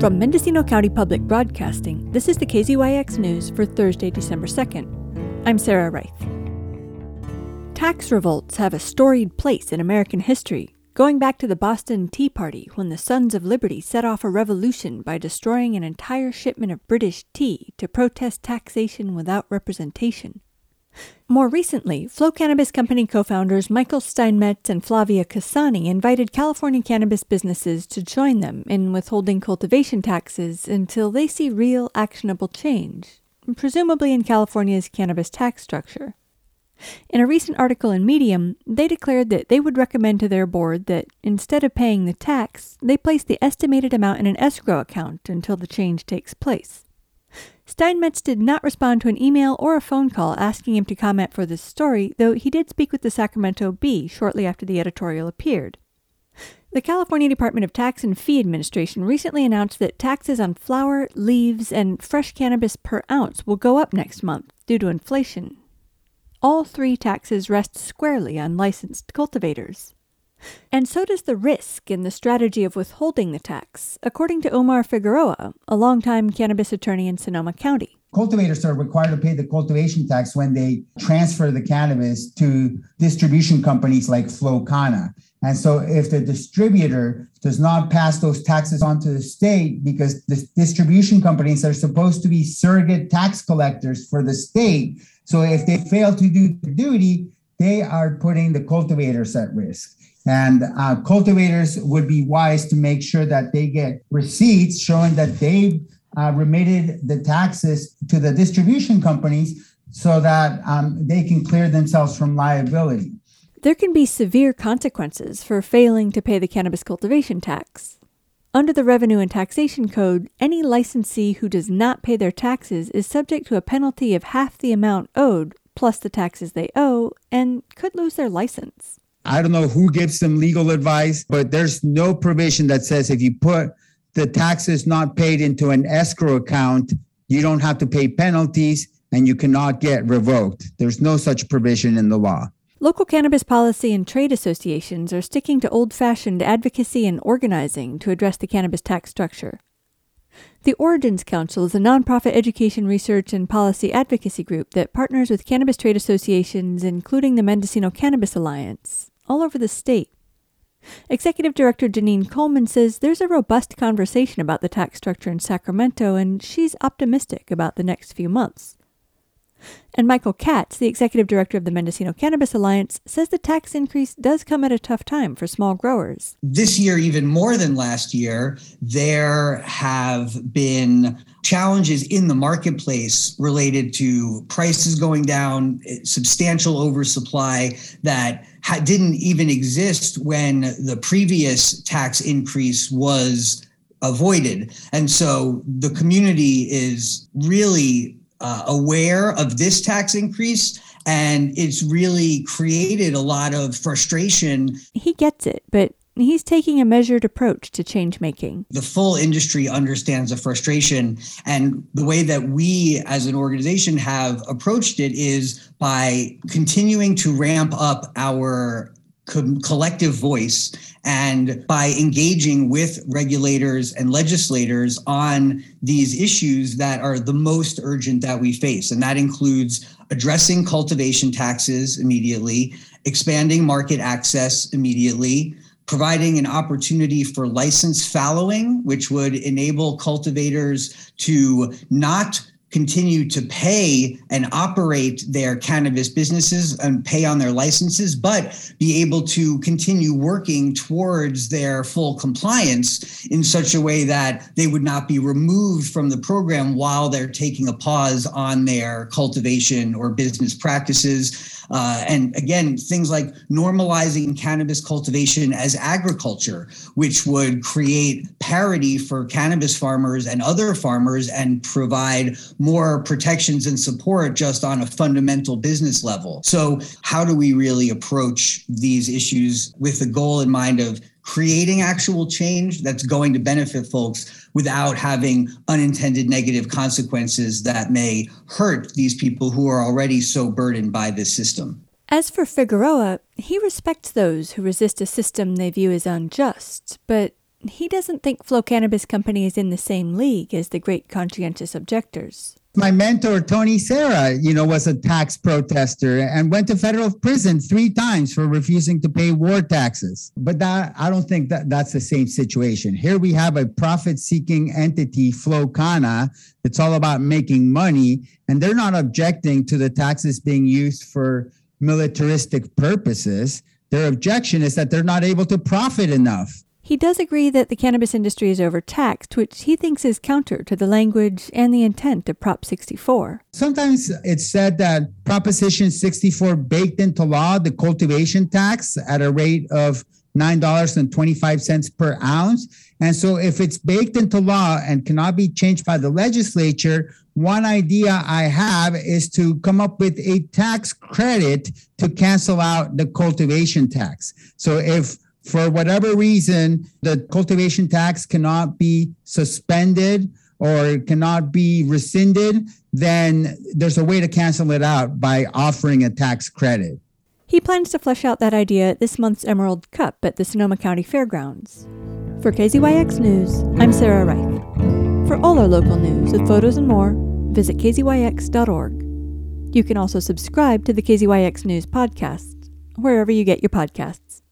From Mendocino County Public Broadcasting, this is the KZYX News for Thursday, December 2nd. I'm Sarah Reith. Tax revolts have a storied place in American history, going back to the Boston Tea Party when the Sons of Liberty set off a revolution by destroying an entire shipment of British tea to protest taxation without representation. More recently, Flow Cannabis Company co founders Michael Steinmetz and Flavia Cassani invited California cannabis businesses to join them in withholding cultivation taxes until they see real actionable change, presumably in California's cannabis tax structure. In a recent article in Medium, they declared that they would recommend to their board that instead of paying the tax, they place the estimated amount in an escrow account until the change takes place. Steinmetz did not respond to an email or a phone call asking him to comment for this story, though he did speak with the Sacramento Bee shortly after the editorial appeared. The California Department of Tax and Fee Administration recently announced that taxes on flower, leaves, and fresh cannabis per ounce will go up next month due to inflation. All three taxes rest squarely on licensed cultivators. And so does the risk in the strategy of withholding the tax, according to Omar Figueroa, a longtime cannabis attorney in Sonoma County. Cultivators are required to pay the cultivation tax when they transfer the cannabis to distribution companies like Flow Kana. And so if the distributor does not pass those taxes on to the state because the distribution companies are supposed to be surrogate tax collectors for the state. So if they fail to do the duty, they are putting the cultivators at risk. And uh, cultivators would be wise to make sure that they get receipts showing that they've uh, remitted the taxes to the distribution companies so that um, they can clear themselves from liability. There can be severe consequences for failing to pay the cannabis cultivation tax. Under the Revenue and Taxation Code, any licensee who does not pay their taxes is subject to a penalty of half the amount owed plus the taxes they owe and could lose their license. I don't know who gives them legal advice, but there's no provision that says if you put the taxes not paid into an escrow account, you don't have to pay penalties and you cannot get revoked. There's no such provision in the law. Local cannabis policy and trade associations are sticking to old fashioned advocacy and organizing to address the cannabis tax structure. The Origins Council is a nonprofit education research and policy advocacy group that partners with cannabis trade associations, including the Mendocino Cannabis Alliance, all over the state. Executive Director Genine Coleman says there's a robust conversation about the tax structure in Sacramento, and she's optimistic about the next few months. And Michael Katz, the executive director of the Mendocino Cannabis Alliance, says the tax increase does come at a tough time for small growers. This year, even more than last year, there have been challenges in the marketplace related to prices going down, substantial oversupply that ha- didn't even exist when the previous tax increase was avoided. And so the community is really uh, aware of this tax increase and it's really created a lot of frustration. He gets it, but he's taking a measured approach to change making. The full industry understands the frustration. And the way that we as an organization have approached it is by continuing to ramp up our collective voice and by engaging with regulators and legislators on these issues that are the most urgent that we face. And that includes addressing cultivation taxes immediately, expanding market access immediately, providing an opportunity for license fallowing, which would enable cultivators to not continue to pay and operate their cannabis businesses and pay on their licenses, but be able to continue working towards their full compliance in such a way that they would not be removed from the program while they're taking a pause on their cultivation or business practices. Uh, and again, things like normalizing cannabis cultivation as agriculture, which would create parity for cannabis farmers and other farmers and provide more protections and support just on a fundamental business level. So, how do we really approach these issues with the goal in mind of creating actual change that's going to benefit folks without having unintended negative consequences that may hurt these people who are already so burdened by this system. As for Figueroa, he respects those who resist a system they view as unjust, but he doesn't think Flow Cannabis Company is in the same league as the great conscientious objectors. My mentor, Tony Serra, you know, was a tax protester and went to federal prison three times for refusing to pay war taxes. But that I don't think that that's the same situation. Here we have a profit-seeking entity, Flow Kana. It's all about making money, and they're not objecting to the taxes being used for militaristic purposes. Their objection is that they're not able to profit enough. He does agree that the cannabis industry is overtaxed, which he thinks is counter to the language and the intent of Prop 64. Sometimes it's said that Proposition 64 baked into law the cultivation tax at a rate of $9.25 per ounce. And so, if it's baked into law and cannot be changed by the legislature, one idea I have is to come up with a tax credit to cancel out the cultivation tax. So, if for whatever reason, the cultivation tax cannot be suspended or cannot be rescinded, then there's a way to cancel it out by offering a tax credit. He plans to flesh out that idea at this month's Emerald Cup at the Sonoma County Fairgrounds. For KZYX News, I'm Sarah Reith. For all our local news with photos and more, visit kzyx.org. You can also subscribe to the KZYX News podcast, wherever you get your podcasts.